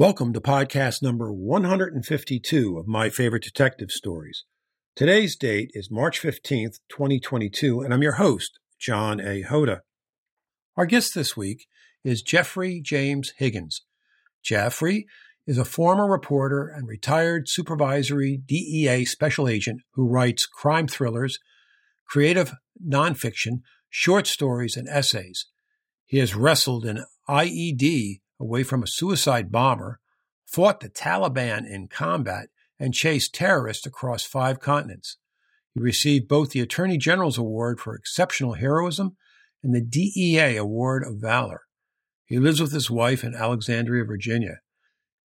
Welcome to podcast number 152 of My Favorite Detective Stories. Today's date is March 15th, 2022, and I'm your host, John A. Hoda. Our guest this week is Jeffrey James Higgins. Jeffrey is a former reporter and retired supervisory DEA special agent who writes crime thrillers, creative nonfiction, short stories, and essays. He has wrestled an IED away from a suicide bomber, fought the Taliban in combat, and chased terrorists across five continents. He received both the Attorney General's Award for Exceptional Heroism and the DEA Award of Valor. He lives with his wife in Alexandria, Virginia.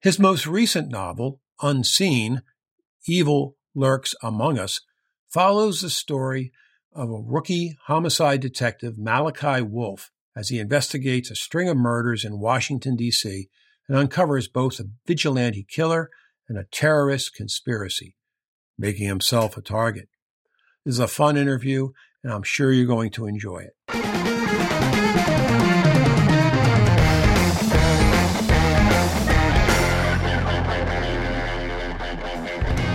His most recent novel, Unseen Evil Lurks Among Us, follows the story of a rookie homicide detective, Malachi Wolf, as he investigates a string of murders in Washington, D.C., and uncovers both a vigilante killer and a terrorist conspiracy, making himself a target. This is a fun interview, and I'm sure you're going to enjoy it.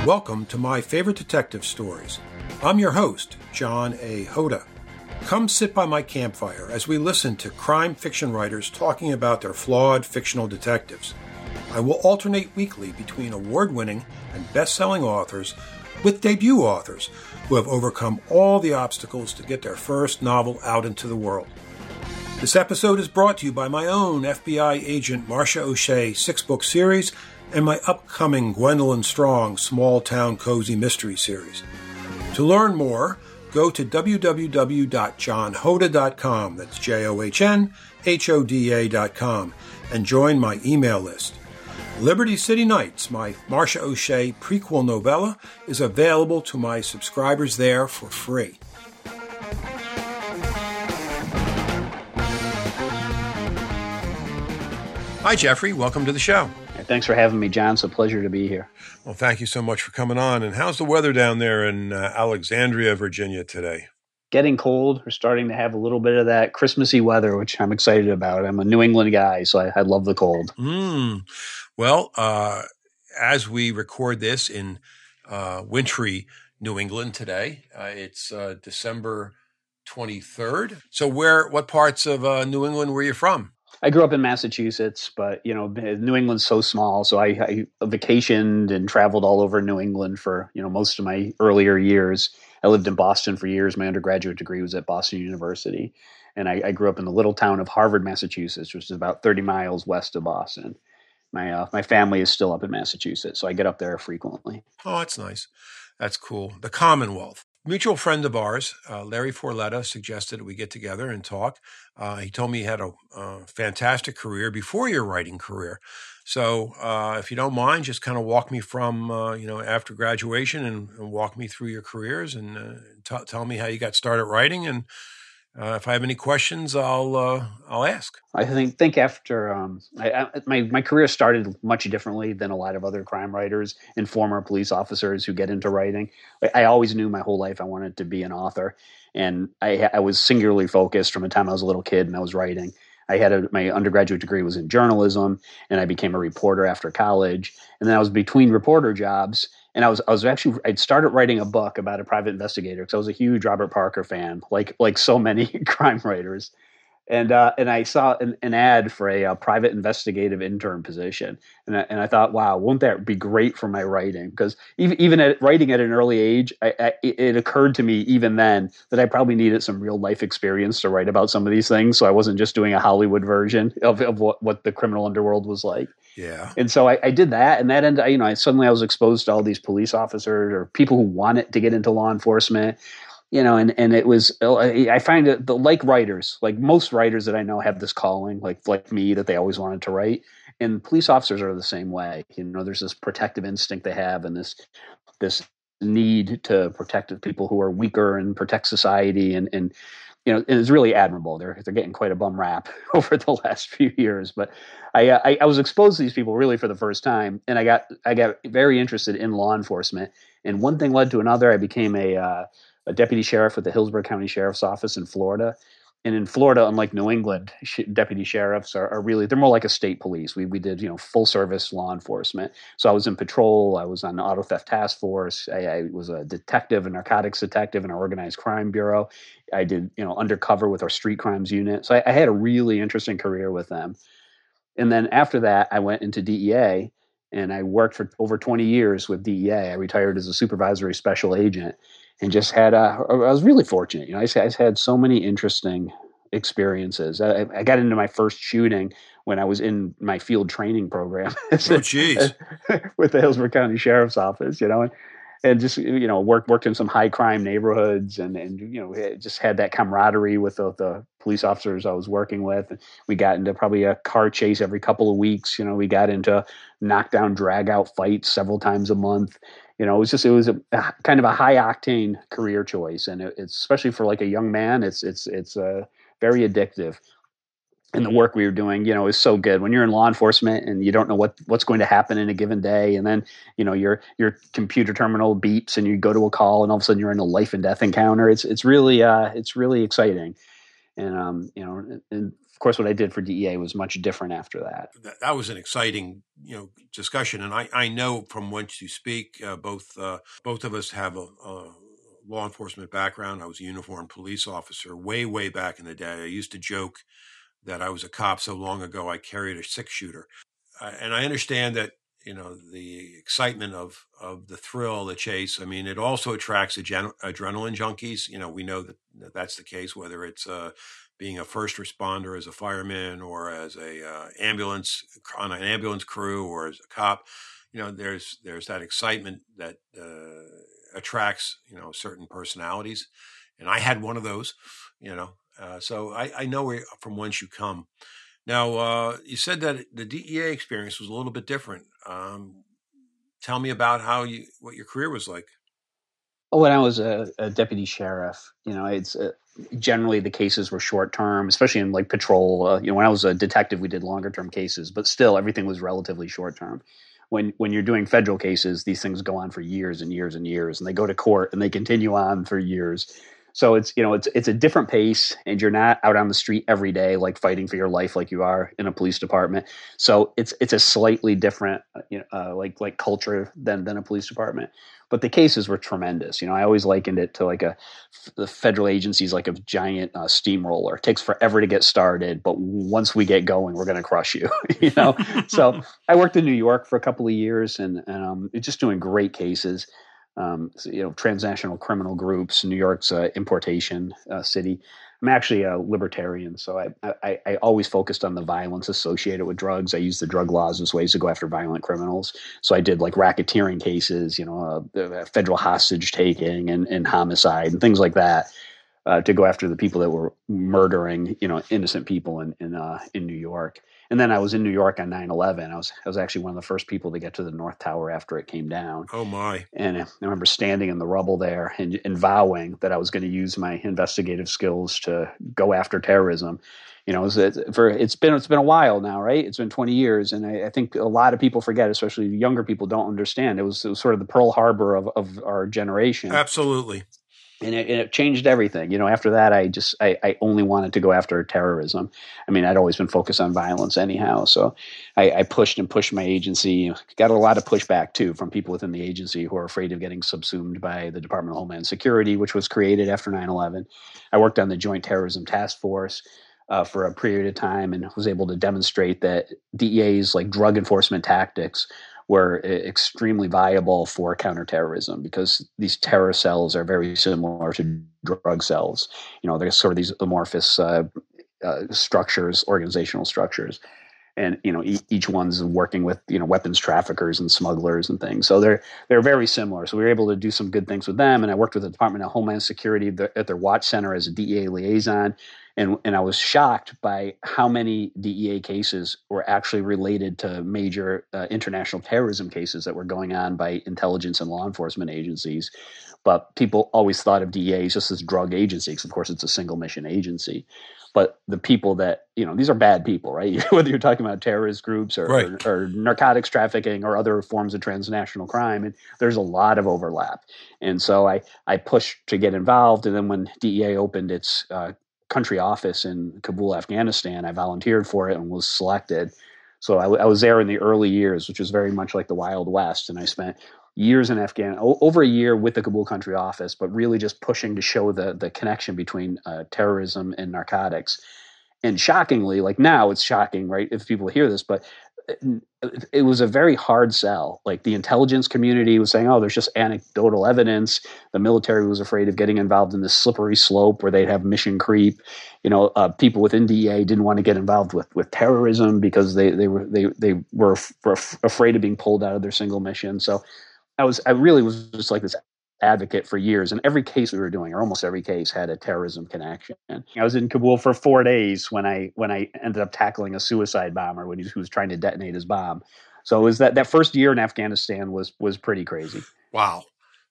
Welcome to my favorite detective stories. I'm your host, John A. Hoda. Come sit by my campfire as we listen to crime fiction writers talking about their flawed fictional detectives. I will alternate weekly between award winning and best selling authors with debut authors who have overcome all the obstacles to get their first novel out into the world. This episode is brought to you by my own FBI agent Marcia O'Shea six book series and my upcoming Gwendolyn Strong Small Town Cozy Mystery series. To learn more, go to www.johnhoda.com, that's J O H N H O D A.com, and join my email list. Liberty City Nights, my Marcia O'Shea prequel novella, is available to my subscribers there for free. Hi, Jeffrey. Welcome to the show. Thanks for having me, John. It's a pleasure to be here. Well, thank you so much for coming on. And how's the weather down there in uh, Alexandria, Virginia today? Getting cold. We're starting to have a little bit of that Christmassy weather, which I'm excited about. I'm a New England guy, so I, I love the cold. Mm. Well, uh, as we record this in uh, wintry New England today, uh, it's uh, December 23rd. So, where, what parts of uh, New England were you from? I grew up in Massachusetts, but you know, New England's so small, so I, I, vacationed and traveled all over New England for you know most of my earlier years. I lived in Boston for years. My undergraduate degree was at Boston University, and I, I grew up in the little town of Harvard, Massachusetts, which is about 30 miles west of Boston. My uh, my family is still up in Massachusetts, so I get up there frequently. Oh, that's nice. That's cool. The Commonwealth mutual friend of ours, uh, Larry Forletta, suggested we get together and talk. Uh, he told me he had a, fantastic career before your writing career. So, uh, if you don't mind, just kind of walk me from, uh, you know, after graduation and, and, walk me through your careers and uh, t- tell me how you got started writing and uh, if I have any questions, I'll uh, I'll ask. I think think after um, I, I, my my career started much differently than a lot of other crime writers and former police officers who get into writing. I, I always knew my whole life I wanted to be an author, and I, I was singularly focused from the time I was a little kid and I was writing. I had a, my undergraduate degree was in journalism, and I became a reporter after college. And then I was between reporter jobs, and I was I was actually I'd started writing a book about a private investigator because I was a huge Robert Parker fan, like like so many crime writers and uh, and I saw an, an ad for a, a, private investigative intern position, and I, and I thought, wow, won't that be great for my writing? Because even even at writing at an early age, I, I, it occurred to me even then that I probably needed some real life experience to write about some of these things, so I wasn't just doing a Hollywood version of, of what, what the criminal underworld was like. Yeah, and so I, did that, and that ended. You know, I, suddenly I was exposed to all these police officers or people who wanted to get into law enforcement you know, and, and it was, oh, I find that the, like writers, like most writers that I know have this calling, like, like me, that they always wanted to write. And police officers are the same way. You know, there's this protective instinct they have and this, this need to protect people who are weaker and protect society. And, and, you know, it's really admirable. They're, they're getting quite a bum rap over the last few years, but I, uh, I, I was exposed to these people really for the first time. And I got, I got very interested in law enforcement and one thing led to another. I became a, uh, a deputy sheriff with the Hillsborough County Sheriff's Office in Florida. And in Florida, unlike New England, deputy sheriffs are, are, really they're more like a state police. We we did you know full service law enforcement. So I was in patrol. I was on the auto theft task force. I, I was a detective, a narcotics detective in our organized crime bureau. I did you know undercover with our street crimes unit. So I, I had a really interesting career with them. And then after that, I went into DEA and I worked for over 20 years with DEA. I retired as a supervisory special agent and just had uh, a, I was really fortunate. You know, I, I had so many interesting experiences. I, I, got into my first shooting when I was in my field training program. oh, jeez. with the Hillsborough County Sheriff's Office, you know, and, and just, you know, worked, worked in some high crime neighborhoods and, and, you know, just had that camaraderie with the, the police officers I was working with. We got into probably a car chase every couple of weeks. You know, we got into knockdown drag out fights several times a month you know, it was just it was a, a kind of a high octane career choice, and it, it's especially for like a young man, it's it's it's uh, very addictive. And the work we were doing, you know, is so good. When you're in law enforcement and you don't know what what's going to happen in a given day, and then you know your your computer terminal beeps and you go to a call, and all of a sudden you're in a life and death encounter. It's it's really uh, it's really exciting, and um, you know, and of course, what I did for DEA was much different after that. That, that was an exciting, you know, discussion, and I, I know from whence you speak. Uh, both uh, both of us have a, a, law enforcement background. I was a uniformed police officer way way back in the day. I used to joke that I was a cop so long ago I carried a six shooter, uh, and I understand that you know the excitement of of the thrill, the chase. I mean, it also attracts adren- adrenaline junkies. You know, we know that that's the case whether it's uh, being a first responder as a fireman or as a uh, ambulance on an ambulance crew or as a cop you know there's there's that excitement that uh, attracts you know certain personalities and i had one of those you know uh, so I, I know where, from whence you come now uh, you said that the dea experience was a little bit different um, tell me about how you what your career was like when I was a, a, deputy sheriff, you know, it's uh, generally the cases were short term, especially in like patrol. Uh, you know, when I was a detective, we did longer term cases, but still everything was relatively short term. When when you're doing federal cases, these things go on for years and years and years, and they go to court and they continue on for years. So it's you know it's it's a different pace, and you're not out on the street every day like fighting for your life like you are in a police department. So it's it's a slightly different uh, you know, uh, like like culture than than a police department but the cases were tremendous. You know, I always likened it to like a the federal agencies like a giant uh, steamroller. It takes forever to get started, but once we get going, we're going to crush you. you know, so I worked in New York for a couple of years, and, and um, just doing great cases. Um, you know, transnational criminal groups, New York's uh, importation uh, city. I'm actually a libertarian, so I, I, I always focused on the violence associated with drugs. I use the drug laws as ways to go after violent criminals. So I did like racketeering cases, you know, uh, federal hostage taking and, and homicide and things like that. Uh, to go after the people that were murdering, you know, innocent people in in, uh, in New York. And then I was in New York on 9/11. I was I was actually one of the first people to get to the North Tower after it came down. Oh my! And I remember standing in the rubble there and, and vowing that I was going to use my investigative skills to go after terrorism. You know, it's, for it's been it's been a while now, right? It's been 20 years, and I, I, think a lot of people forget, especially younger people, don't understand. It was, it was sort of the Pearl Harbor of, of our generation. Absolutely and it, and it, changed everything. You know, after that, I just I, I, only wanted to go after terrorism. I mean, I'd always been focused on violence anyhow, so I, I, pushed and pushed my agency. Got a lot of pushback too from people within the agency who are afraid of getting subsumed by the Department of Homeland Security, which was created after 9/11. I worked on the Joint Terrorism Task Force. Uh, for a period of time and was able to demonstrate that DEA's like drug enforcement tactics were extremely viable for counterterrorism because these terror cells are very similar to drug cells. You know, they're sort of these amorphous uh, uh, structures, organizational structures, and you know each one's working with you know weapons traffickers and smugglers and things. So they're they're very similar. So we were able to do some good things with them. And I worked with the Department of Homeland Security at their watch center as a DEA liaison and and I was shocked by how many DEA cases were actually related to major uh, international terrorism cases that were going on by intelligence and law enforcement agencies. But people always thought of DEA as just this drug agency, because of course it's a single mission agency. But the people that you know, these are bad people, right? Whether you're talking about terrorist groups or, right. or, or narcotics trafficking or other forms of transnational crime, and there's a lot of overlap. And so I I pushed to get involved, and then when DEA opened its uh, country office in Kabul, Afghanistan. I volunteered for it and was selected. So I, I was there in the early years, which was very much like the Wild West, and I spent years in Afghan, over a year with the Kabul country office, but really just pushing to show the the connection between uh, terrorism and narcotics. And shockingly, like now, it's shocking, right? If people hear this, but it was a very hard sell. Like the intelligence community was saying, "Oh, there's just anecdotal evidence." The military was afraid of getting involved in this slippery slope where they'd have mission creep. You know, uh, people within DEA didn't want to get involved with with terrorism because they they were they they were, were afraid of being pulled out of their single mission. So, I was I really was just like this advocate for years, and every case we were doing, or almost every case, had a terrorism connection. I was in Kabul for four days when I when I ended up tackling a suicide bomber when he, who was trying to detonate his bomb. So was that that first year in Afghanistan was was pretty crazy. Wow.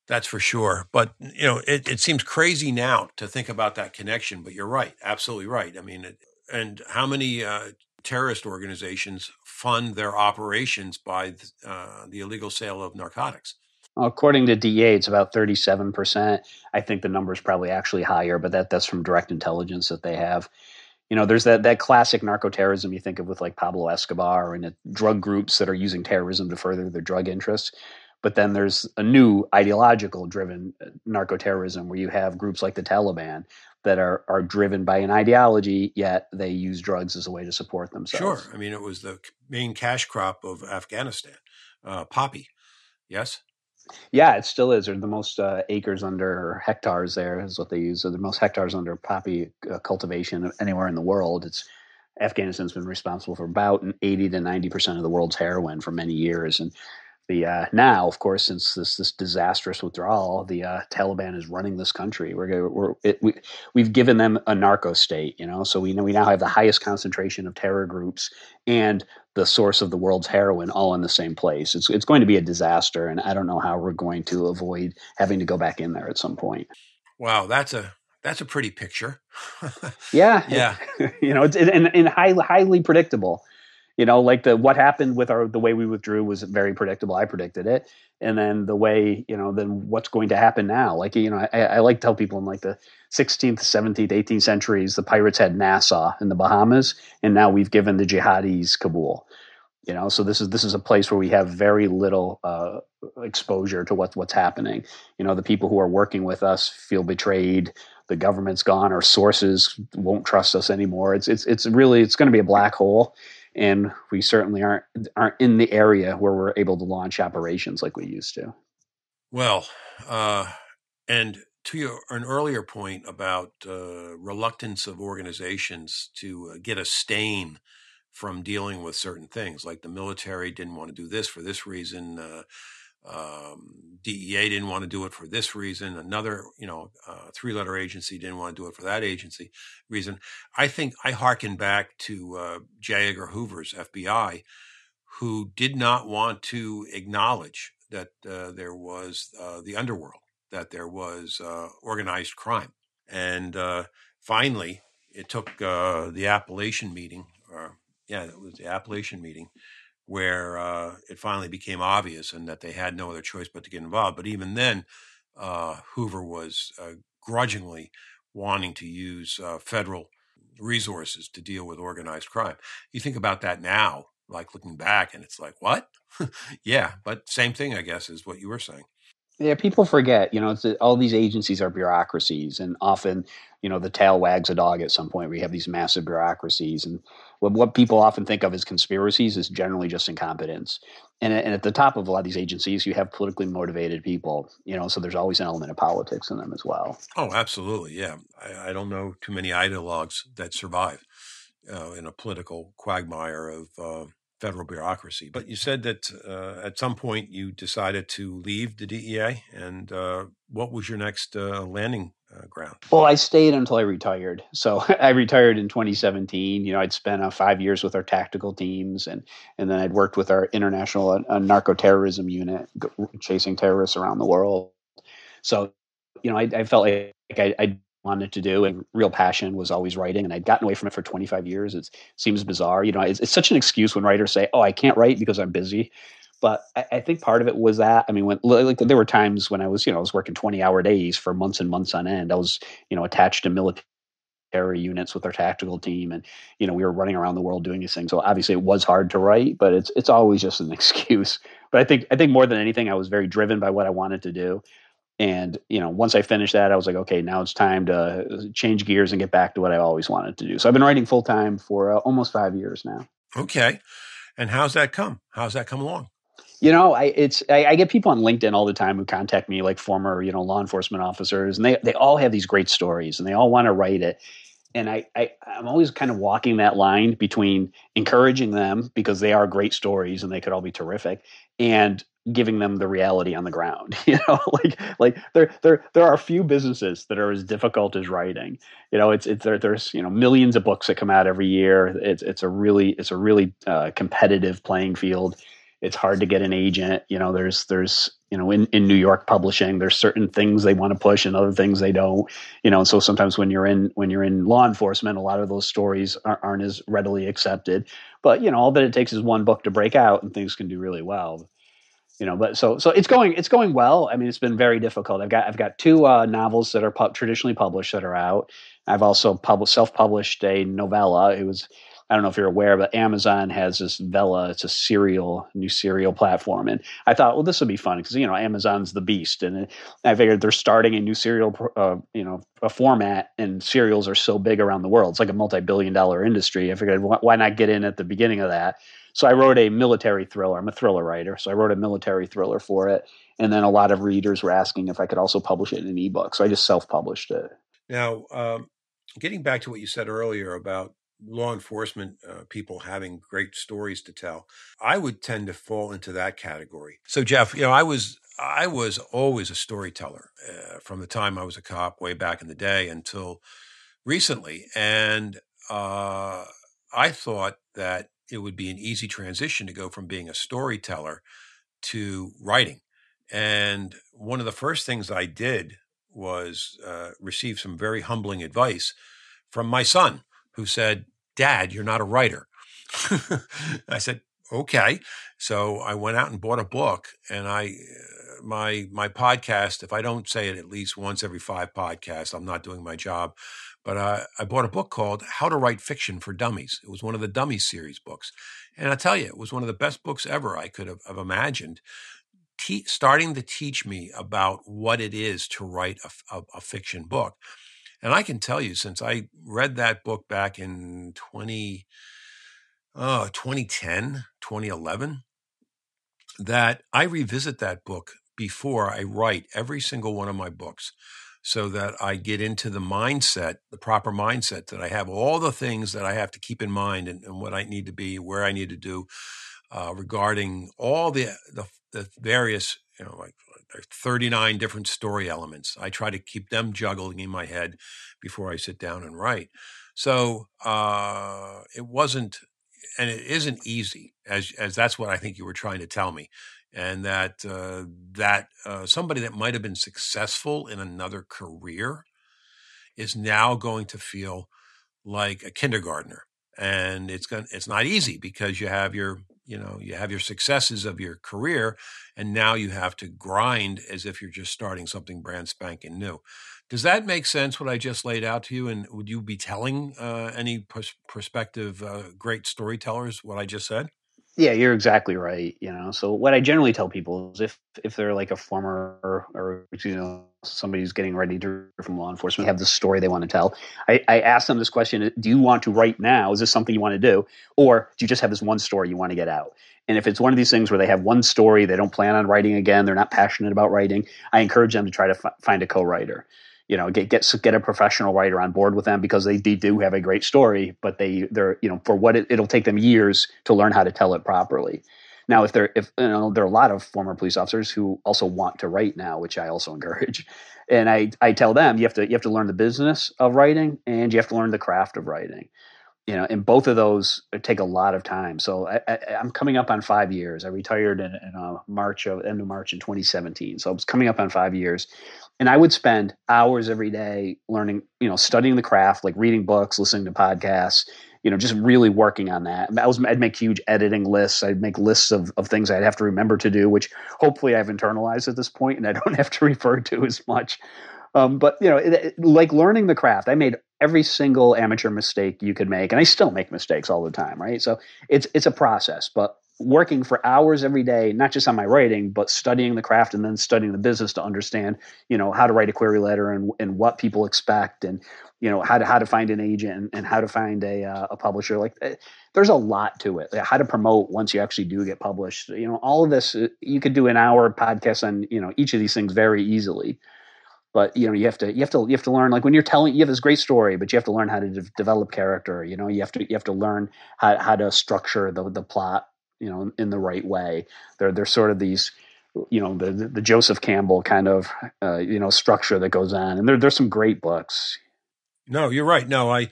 That's for sure. But, you know, it, it seems crazy now to think about that connection, but you're right. Absolutely right. I mean, it, and how many uh, terrorist organizations fund their operations by uh, the illegal sale of narcotics? According to DEA, it's about 37%. I think the number is probably actually higher, but that, that's from direct intelligence that they have. You know, there's that, that classic narco terrorism you think of with like Pablo Escobar and drug groups that are using terrorism to further their drug interests. But then there's a new ideological driven uh, narco terrorism where you have groups like the Taliban that are, are driven by an ideology, yet they use drugs as a way to support themselves. Sure. I mean, it was the main cash crop of Afghanistan, uh, poppy. Yes? Yeah, it still is. They're the most uh, acres under hectares. There is what they use. So the most hectares under poppy uh, cultivation anywhere in the world. It's Afghanistan's been responsible for about 80 to 90 percent of the world's heroin for many years, and the uh, now, of course, since this this disastrous withdrawal, the uh, Taliban is running this country. We're, we're it, we we've given them a narco state, you know. So we know we now have the highest concentration of terror groups and the source of the world's heroin all in the same place. It's it's going to be a disaster, and I don't know how we're going to avoid having to go back in there at some point. Wow, that's a that's a pretty picture. yeah, yeah. you know, it's and, and highly highly predictable you know like the what happened with our the way we withdrew was very predictable. I predicted it. And then the way you know then what's going to happen now? Like you know i, I like to tell people in like the 16th 17th 18th centuries the pirates had nassau in the bahamas and now we've given the jihadis kabul. You know so this is this is a place where we have very little uh, exposure to what, what's happening. You know the people who are working with us feel betrayed. The government's gone. Our sources won't trust us anymore. It's it's it's really it's going to be a black hole and we certainly aren't aren't in the area where we're able to launch operations like we used to. Well, uh, and to your an earlier point about uh, reluctance of organizations to uh, get a stain from dealing with certain things, like the military didn't want to do this for this reason. Um, DEA didn't want to do it for this reason. Another, you know, uh, three-letter agency didn't want to do it for that agency reason. I think I hearken back to uh, J. Edgar Hoover's FBI, who did not want to acknowledge that uh, there was uh, the underworld, that there was uh, organized crime, and uh, finally, it took the Apalachin meeting, or yeah, it was the Apalachin meeting where uh, it finally became obvious and that they had no other choice but to get involved. But even then, uh, Hoover was uh, grudgingly wanting to use uh, federal resources to deal with organized crime. You think about that now, like looking back, and it's like, what? yeah, but same thing, I guess, is what you were saying. Yeah, people forget, you know, all these agencies are bureaucracies, and often, you know, the tail wags a dog at some point. We have these massive bureaucracies, and what, what people often think of as conspiracies is generally just incompetence. And, and at the top of a lot of these agencies, you have politically motivated people, you know, so there's always an element of politics in them as well. Oh, absolutely. Yeah. I, I don't know too many ideologues that survive uh, in a political quagmire of, uh, federal bureaucracy. But you said that uh, at some point you decided to leave the DEA, and uh, what was your next uh, landing uh, ground? Well, I stayed until I retired. So I retired in 2017. You know, I'd spent uh, five years with our tactical teams, and and then I'd worked with our international uh, narco terrorism unit, chasing terrorists around the world. So, you know, I, I felt like I, I wanted to do and real passion was always writing and i'd gotten away from it for 25 years it seems bizarre you know it's, it's such an excuse when writers say oh i can't write because i'm busy but I, I, think part of it was that i mean when like there were times when i was you know i was working 20 hour days for months and months on end i was you know attached to military units with our tactical team, and you know we were running around the world doing these things. So obviously it was hard to write, but it's it's always just an excuse. But I think I think more than anything, I was very driven by what I wanted to do. And you know, once I finished that, I was like, okay, now it's time to change gears and get back to what I always wanted to do. So I've been writing full time for uh, almost five years now. Okay, and how's that come? How's that come along? You know, I it's I, I, get people on LinkedIn all the time who contact me, like former you know law enforcement officers, and they they all have these great stories, and they all want to write it. And I, I I'm always kind of walking that line between encouraging them because they are great stories and they could all be terrific, and giving them the reality on the ground you know like like there there there are a few businesses that are as difficult as writing. You know it's it's there, there's you know millions of books that come out every year. It's it's a really it's a really uh, competitive playing field it's hard to get an agent. You know there's there's you know in, in new york publishing there's certain things they want to push and other things they don't. You know and so sometimes when you're in when you're in law enforcement a lot of those stories aren't, aren't as readily accepted. But you know all that it takes is one book to break out and things can do really well. You know but so so it's going it's going well. I mean it's been very difficult. I've got i've got two uh, novels that are pu- traditionally published that are out. I've also published self-published a novella. It was I don't know if you're aware, but Amazon has this Vella. It's a serial, new serial platform, and I thought, well, this would be fun because you know Amazon's the beast, and I figured they're starting a new serial, uh, you know, a format, and serials are so big around the world. It's like a multi-billion-dollar industry. I figured, why not get in at the beginning of that? So I wrote a military thriller. I'm a thriller writer, so I wrote a military thriller for it, and then a lot of readers were asking if I could also publish it in an ebook. So I just self-published it. Now, um, getting back to what you said earlier about law enforcement uh, people having great stories to tell. I would tend to fall into that category. So Jeff, you know, I was I was always a storyteller uh, from the time I was a cop way back in the day until recently, and uh, I thought that it would be an easy transition to go from being a storyteller to writing. And one of the first things I did was uh, receive some very humbling advice from my son who said, Dad, you're not a writer. I said, okay. So I went out and bought a book and I, uh, my, my podcast, if I don't say it at least once every five podcasts, I'm not doing my job. But uh, I bought a book called How to Write Fiction for Dummies. It was one of the Dummies series books. And I tell you, it was one of the best books ever I could have, have imagined. Te- starting to teach me about what it is to write a, a, a fiction book. And I can tell you, since I read that book back in 20, oh, 2010, 2011, that I revisit that book before I write every single one of my books so that I get into the mindset, the proper mindset, that I have all the things that I have to keep in mind and, and what I need to be, where I need to do uh, regarding all the, the, the various, you know, like 39 different story elements. I try to keep them juggling in my head before I sit down and write. So uh, it wasn't, and it isn't easy, as as that's what I think you were trying to tell me, and that uh, that uh, somebody that might have been successful in another career is now going to feel like a kindergartner, and it's going it's not easy because you have your you know you have your successes of your career and now you have to grind as if you're just starting something brand spanking new. Does that make sense what i just laid out to you? And would you be telling uh, any pers- prospective uh, great storytellers what i just said yeah, you're exactly right. You know, so what I generally tell people is if if they're like a former or, or you know somebody who's getting ready to from law enforcement have the story they want to tell, I, I ask them this question: Do you want to write now? Is this something you want to do, or do you just have this one story you want to get out? And if it's one of these things where they have one story, they don't plan on writing again, they're not passionate about writing, I encourage them to try to f- find a co-writer you know get get get a professional writer on board with them because they, they do have a great story but they they're you know for what it, it'll take them years to learn how to tell it properly now if there if you know there are a lot of former police officers who also want to write now which i also encourage and i i tell them you have to you have to learn the business of writing and you have to learn the craft of writing you know, and both of those take a lot of time. So I, am coming up on five years. I retired in, in uh, March of end of March in 2017. So I was coming up on five years, and I would spend hours every day learning, you know, studying the craft, like reading books, listening to podcasts, you know, just really working on that. I was, I'd make huge editing lists. I'd make lists of, of things I'd have to remember to do, which hopefully I've internalized at this point and I don't have to refer to as much. Um, but you know, it, it, like learning the craft, I made every single amateur mistake you could make, and I still make mistakes all the time, right? So it's it's a process, but working for hours every day, not just on my writing, but studying the craft and then studying the business to understand, you know, how to write a query letter and, and what people expect and, you know, how to, how to find an agent and, how to find a, uh, a publisher. Like eh, there's a lot to it. How to promote once you actually do get published. You know, all of this, uh, you could do an hour podcast on, you know, each of these things very easily but you know you have to you have to you have to learn like when you're telling you have this great story but you have to learn how to de- develop character you know you have to you have to learn how, how to structure the the plot you know in the right way. They're they're sort of these you know the the Joseph Campbell kind of uh, you know structure that goes on, and there there's some great books. No, you're right. No, I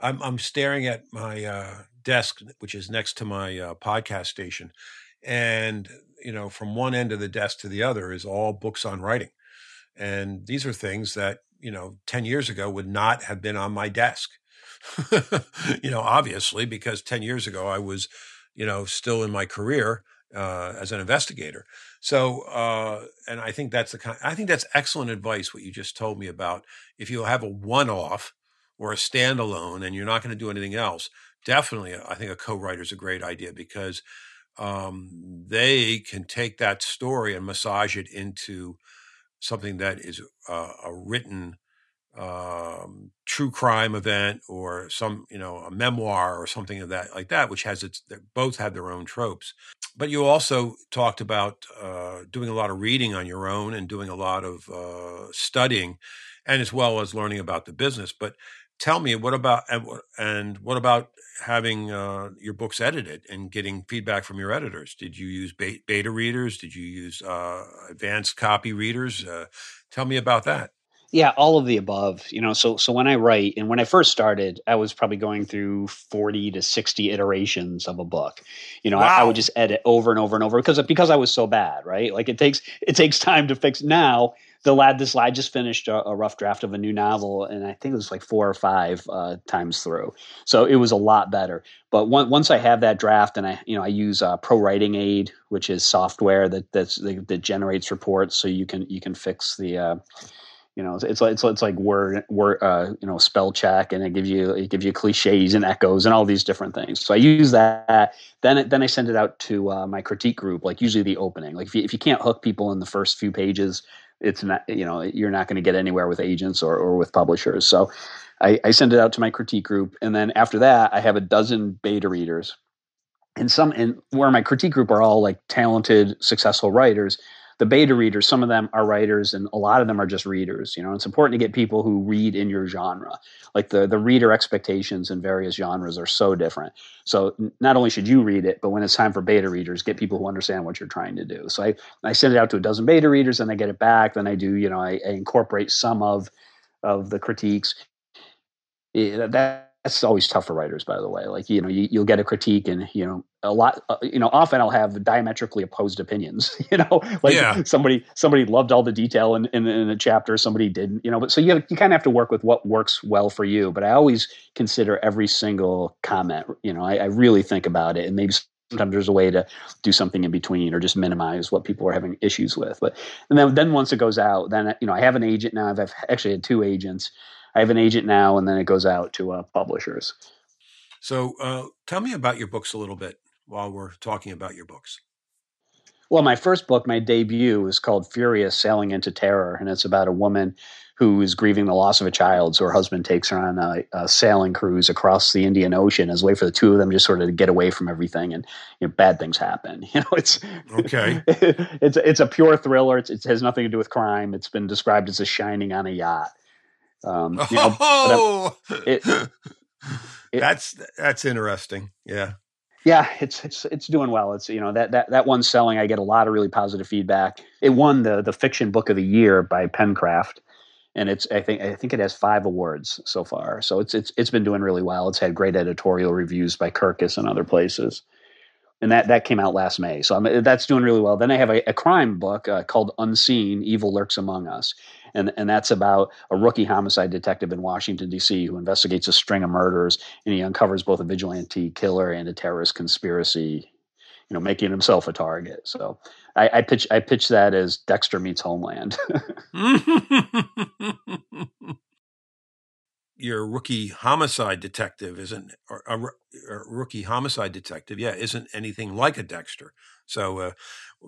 I'm I'm staring at my uh, desk, which is next to my uh, podcast station, and you know from one end of the desk to the other is all books on writing, and these are things that you know 10 years ago would not have been on my desk. you know, obviously, because 10 years ago I was you know, still in my career uh, as an investigator. So, uh, and I think that's the kind. I think that's excellent advice. What you just told me about if you have a one-off or a standalone and you're not going to do anything else, definitely, I think a co-writer is a great idea because um, they can take that story and massage it into something that is uh, a written um, true crime event or some, you know, a memoir or something of that like that, which has its, both have their own tropes. But you also talked about uh, doing a lot of reading on your own and doing a lot of uh, studying, and as well as learning about the business. But tell me, what about and what, about having uh, your books edited and getting feedback from your editors? Did you use beta readers? Did you use uh, advanced copy readers? Uh, tell me about that. Yeah, all of the above. You know, so so when I write and when I first started, I was probably going through forty to sixty iterations of a book. You know, wow. I, I, would just edit over and over and over because because I was so bad, right? Like it takes it takes time to fix. Now the lad, this lad just finished a, a rough draft of a new novel, and I think it was like four or five uh, times through. So it was a lot better. But one, once I have that draft, and I you know I use uh, Pro Writing Aid, which is software that that's that, that generates reports, so you can you can fix the uh, you know, it's like it's, it's like word word uh, you know spell check, and it gives you it gives you cliches and echoes and all these different things. So I use that. Then it, then I send it out to uh, my critique group, like usually the opening. Like if you, if you can't hook people in the first few pages, it's not you know you're not going to get anywhere with agents or or with publishers. So I, I send it out to my critique group, and then after that, I have a dozen beta readers and some and where my critique group are all like talented successful writers the beta readers, some of them are writers and a lot of them are just readers. You know, it's important to get people who read in your genre. Like the, the reader expectations in various genres are so different. So not only should you read it, but when it's time for beta readers, get people who understand what you're trying to do. So I, I send it out to a dozen beta readers and I get it back. Then I do, you know, I, I incorporate some of, of the critiques. It, that, that's always tough for writers, by the way. Like, you know, you, will get a critique and, you know, a lot, uh, you know, often I'll have diametrically opposed opinions, you know, like yeah. somebody, somebody loved all the detail in, in, in a chapter, somebody didn't, you know, but so you, have, you kind of have to work with what works well for you. But I always consider every single comment, you know, I, I really think about it and maybe sometimes there's a way to do something in between or just minimize what people are having issues with. But, and then, then once it goes out, then, you know, I have an agent now. I've actually had two agents I have an agent now, and then it goes out to uh, publishers. So, uh, tell me about your books a little bit while we're talking about your books. Well, my first book, my debut, is called Furious Sailing into Terror, and it's about a woman who is grieving the loss of a child. So her husband takes her on a, a, sailing cruise across the Indian Ocean as a way for the two of them just sort of to get away from everything, and you know, bad things happen. You know, it's okay. it's it's a pure thriller. It's, it has nothing to do with crime. It's been described as a shining on a yacht. Um, you know, oh, it, it, that's that's interesting. Yeah, yeah, it's it's it's doing well. It's you know that that that one's selling. I get a lot of really positive feedback. It won the the fiction book of the year by Pencraft, and it's I think I think it has five awards so far. So it's it's it's been doing really well. It's had great editorial reviews by Kirkus and other places and that that came out last May. So I'm, that's doing really well. Then I have a, a crime book uh, called Unseen: Evil Lurks Among Us, and and that's about a rookie homicide detective in Washington D.C. who investigates a string of murders, and he uncovers both a vigilante killer and a terrorist conspiracy. You know, making himself a target. So I, I pitch I pitch that as Dexter meets Homeland. your rookie homicide detective isn't a, a, rookie homicide detective yeah isn't anything like a dexter. So uh,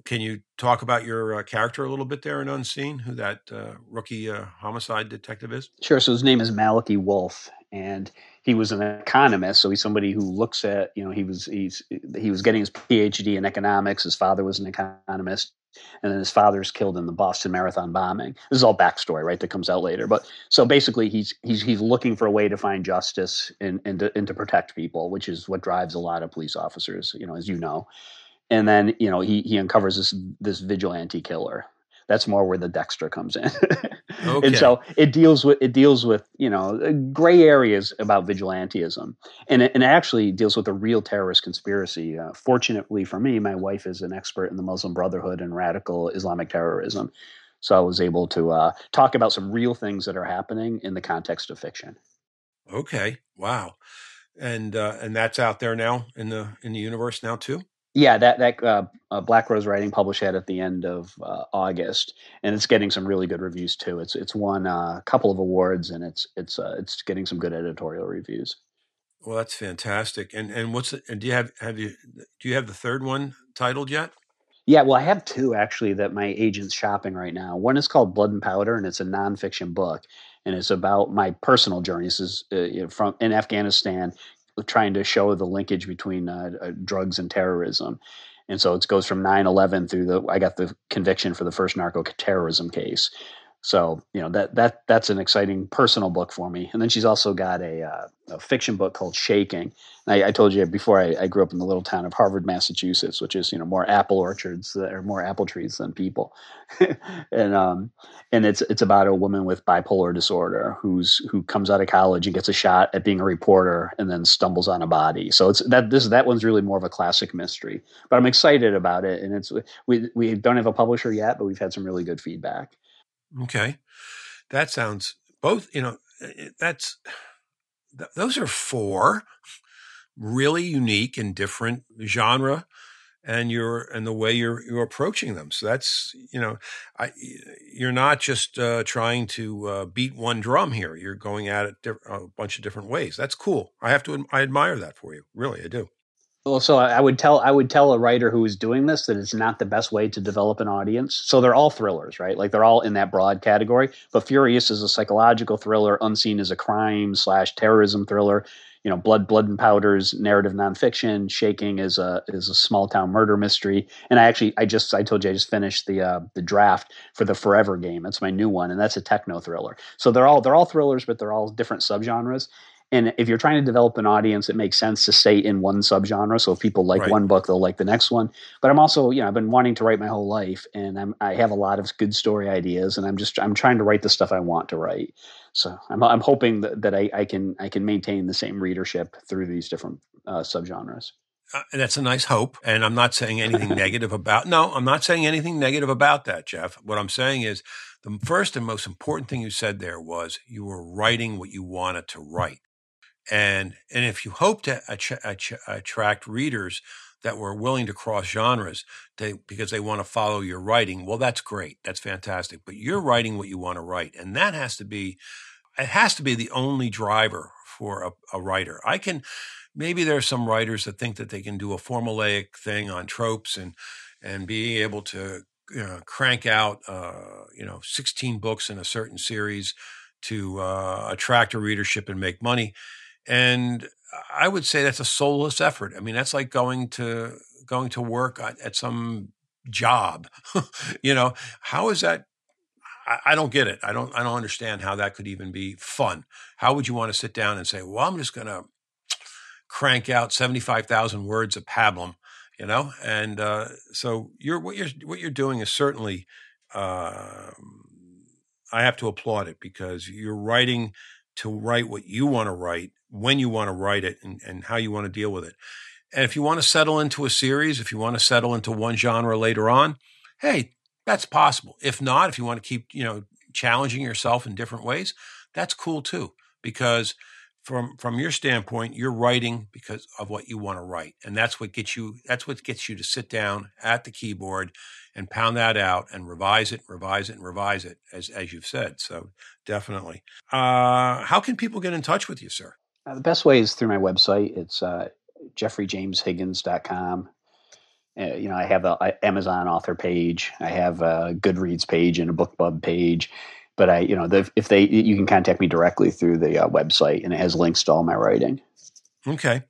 can you talk about your uh, character a little bit there in unseen who that uh, rookie uh, homicide detective is? Sure so his name is malachi wolf and he was an economist so he's somebody who looks at you know he was he's he was getting his phd in economics his father was an economist and then his father's killed in the Boston Marathon bombing. This is all backstory, right? That comes out later. But so basically, he's he's he's looking for a way to find justice and and to, and to protect people, which is what drives a lot of police officers, you know, as you know. And then you know he he uncovers this this vigilante killer that's more where the Dexter comes in. okay. And so it deals with it deals with you know gray areas about vigilantism, and it, and it actually deals with a real terrorist conspiracy. Uh, fortunately for me, my wife is an expert in the Muslim Brotherhood and radical Islamic terrorism, so I was able to uh, talk about some real things that are happening in the context of fiction. Okay, wow, and uh, and that's out there now in the in the universe now too yeah, that that uh, uh, Black Rose Writing published that at the end of uh, August, and it's getting some really good reviews too. It's it's won a couple of awards, and it's it's uh, it's getting some good editorial reviews. Well, that's fantastic. And and what's it, and do you have have you do you have the third one titled yet? Yeah, well, I have two actually that my agent's shopping right now. One is called Blood and Powder, and it's a nonfiction book, and it's about my personal journeys This is uh, you know, from in Afghanistan, trying to show the linkage between uh, uh, drugs and terrorism. And so it goes from 9 11 through the, I got the conviction for the first narco terrorism case. So you know that that that's an exciting personal book for me. And then she's also got a, uh, a fiction book called Shaking. I, I, told you before I, I, grew up in the little town of Harvard, Massachusetts, which is you know more apple orchards or more apple trees than people. and um, and it's it's about a woman with bipolar disorder who's who comes out of college and gets a shot at being a reporter and then stumbles on a body. So it's that this that one's really more of a classic mystery. But I'm excited about it, and it's we we don't have a publisher yet, but we've had some really good feedback. Okay. That sounds both, you know, that's, th- those are four really unique and different genre and you're and the way you're you're approaching them. So that's you know, I you're not just uh, trying to uh, beat one drum here. You're going at it a bunch of different ways. That's cool. I have to I admire that for you. Really, I do. Well, so I would tell I would tell a writer who is doing this that it's not the best way to develop an audience. So they're all thrillers, right? Like they're all in that broad category. But Furious is a psychological thriller. Unseen is a crime slash terrorism thriller. You know, Blood, Blood and Powders, narrative nonfiction. Shaking is a is a small town murder mystery. And I actually I just I told you I just finished the uh, the draft for the Forever game. That's my new one, and that's a techno thriller. So they're all they're all thrillers, but they're all different subgenres. And if you're trying to develop an audience, it makes sense to stay in one subgenre. So if people like right. one book, they'll like the next one. But I'm also, you know, I've been wanting to write my whole life, and I'm, I have a lot of good story ideas, and I'm just I'm trying to write the stuff I want to write. So I'm I'm hoping that, that I, I can I can maintain the same readership through these different uh, subgenres. Uh, that's a nice hope, and I'm not saying anything negative about. No, I'm not saying anything negative about that, Jeff. What I'm saying is the first and most important thing you said there was you were writing what you wanted to write and and if you hope to attract readers that were willing to cross genres they, because they want to follow your writing well that's great that's fantastic but you're writing what you want to write and that has to be it has to be the only driver for a, a writer. I can maybe there are some writers that think that they can do a formulaic thing on tropes and and being able to you know, crank out uh, you know 16 books in a certain series to uh, attract a readership and make money and I would say that's a soulless effort. I mean, that's like going to going to work at some job. you know, how is that? I, I don't get it. I don't. I don't understand how that could even be fun. How would you want to sit down and say, "Well, I'm just going to crank out seventy five thousand words of pablum," you know? And uh, so you're what you're what you're doing is certainly. Uh, I have to applaud it because you're writing to write what you want to write when you want to write it and, and how you want to deal with it. And if you want to settle into a series, if you want to settle into one genre later on, hey, that's possible. If not, if you want to keep, you know, challenging yourself in different ways, that's cool too. Because from from your standpoint, you're writing because of what you want to write, and that's what gets you. That's what gets you to sit down at the keyboard and pound that out and revise it, revise it, and revise it, as as you've said. So definitely. Uh, how can people get in touch with you, sir? Uh, the best way is through my website. It's uh, jeffreyjameshiggins.com. Uh, you know, I have an Amazon author page. I have a Goodreads page and a BookBub page. But I, you know, the, if they, you can contact me directly through the uh, website, and it has links to all my writing. Okay.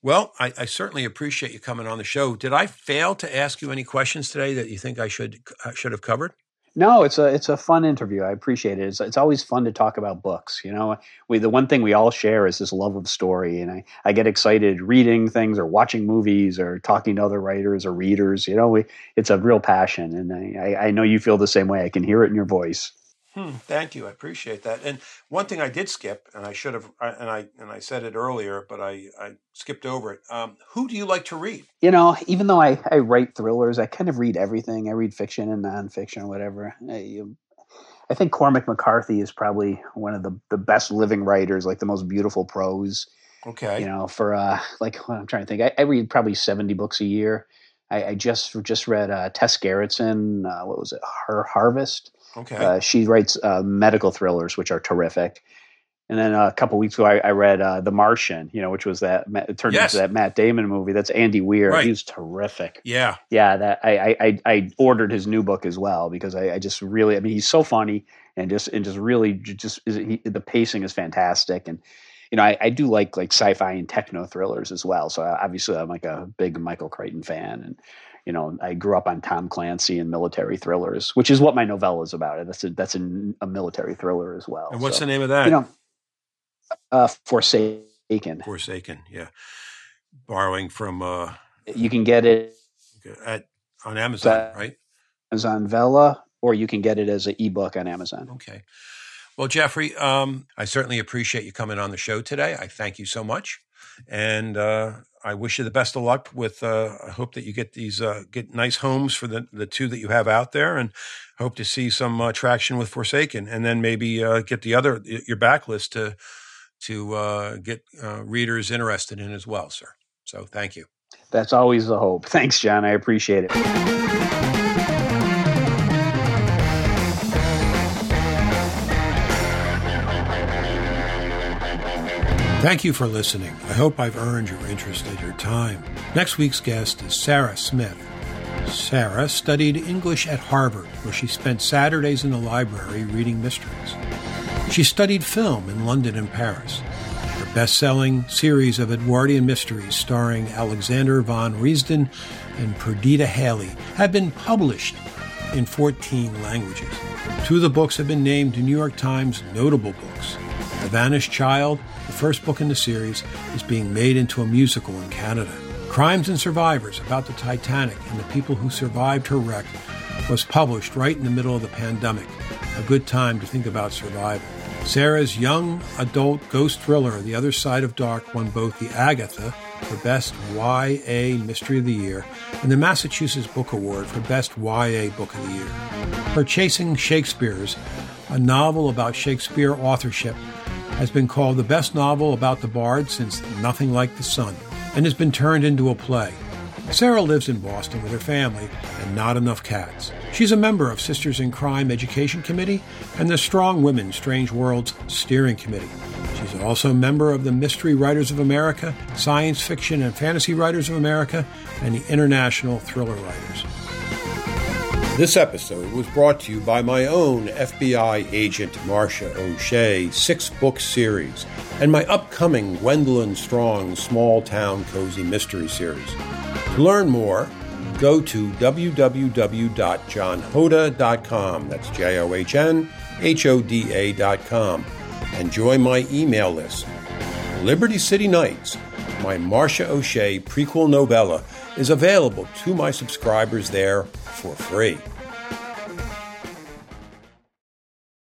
Well, I, I, certainly appreciate you coming on the show. Did I fail to ask you any questions today that you think I should uh, should have covered? No, it's a it's a fun interview. I appreciate it. It's it's always fun to talk about books. You know, we the one thing we all share is this love of story, and I I get excited reading things or watching movies or talking to other writers or readers. You know, we it's a real passion, and I I know you feel the same way. I can hear it in your voice. Hmm, thank you. I appreciate that. And one thing I did skip, and I should have, and I and I said it earlier, but I, I skipped over it. Um, who do you like to read? You know, even though I, I write thrillers, I kind of read everything. I read fiction and nonfiction, whatever. I, I think Cormac McCarthy is probably one of the, the best living writers, like the most beautiful prose. Okay. You know, for uh, like what I'm trying to think, I, I read probably seventy books a year. I, I just just read uh, Tess Gerritsen. Uh, what was it? Her Harvest Okay. Uh, she writes uh, medical thrillers, which are terrific. And then a couple weeks ago, I, I read uh, The Martian, you know, which was that it turned yes. into that Matt Damon movie. That's Andy Weir. Right. He's terrific. Yeah, yeah. That I, I I ordered his new book as well because I, I just really, I mean, he's so funny and just and just really just he, the pacing is fantastic and you know, I, I, do like like sci-fi and techno thrillers as well. So obviously, I'm like a big Michael Crichton fan, and you know, I grew up on Tom Clancy and military thrillers, which is what my novella is about. And That's a that's a, a military thriller as well. And what's so, the name of that? You know, uh, Forsaken. Forsaken, yeah. Borrowing from. uh You can get it at on Amazon, right? Amazon Vella, or you can get it as an ebook on Amazon. Okay. Well, Jeffrey, um, I certainly appreciate you coming on the show today. I thank you so much, and uh, I wish you the best of luck with. Uh, I hope that you get these uh, get nice homes for the the two that you have out there, and hope to see some uh, traction with Forsaken, and then maybe uh, get the other your backlist to to uh, get uh, readers interested in as well, sir. So thank you. That's always the hope. Thanks, John. I appreciate it. Thank you for listening. I hope I've earned your interest and your time. Next week's guest is Sarah Smith. Sarah studied English at Harvard, where she spent Saturdays in the library reading mysteries. She studied film in London and Paris. Her best selling series of Edwardian mysteries, starring Alexander von Reisden and Perdita Halley, have been published in 14 languages. Two of the books have been named New York Times notable books The Vanished Child the first book in the series is being made into a musical in Canada. Crimes and Survivors about the Titanic and the people who survived her wreck was published right in the middle of the pandemic, a good time to think about survival. Sarah's young adult ghost thriller, The Other Side of Dark, won both the Agatha for Best YA Mystery of the Year and the Massachusetts Book Award for Best YA Book of the Year. Her Chasing Shakespeare's, a novel about Shakespeare authorship, has been called the best novel about the bard since Nothing Like the Sun and has been turned into a play. Sarah lives in Boston with her family and not enough cats. She's a member of Sisters in Crime Education Committee and the Strong Women Strange Worlds Steering Committee. She's also a member of the Mystery Writers of America, Science Fiction and Fantasy Writers of America, and the International Thriller Writers. This episode was brought to you by my own FBI agent, Marcia O'Shea, six book series, and my upcoming Gwendolyn Strong Small Town Cozy Mystery series. To learn more, go to www.johnhoda.com. That's J O H N H O D A.com. And join my email list. Liberty City Nights, my Marcia O'Shea prequel novella, is available to my subscribers there for free.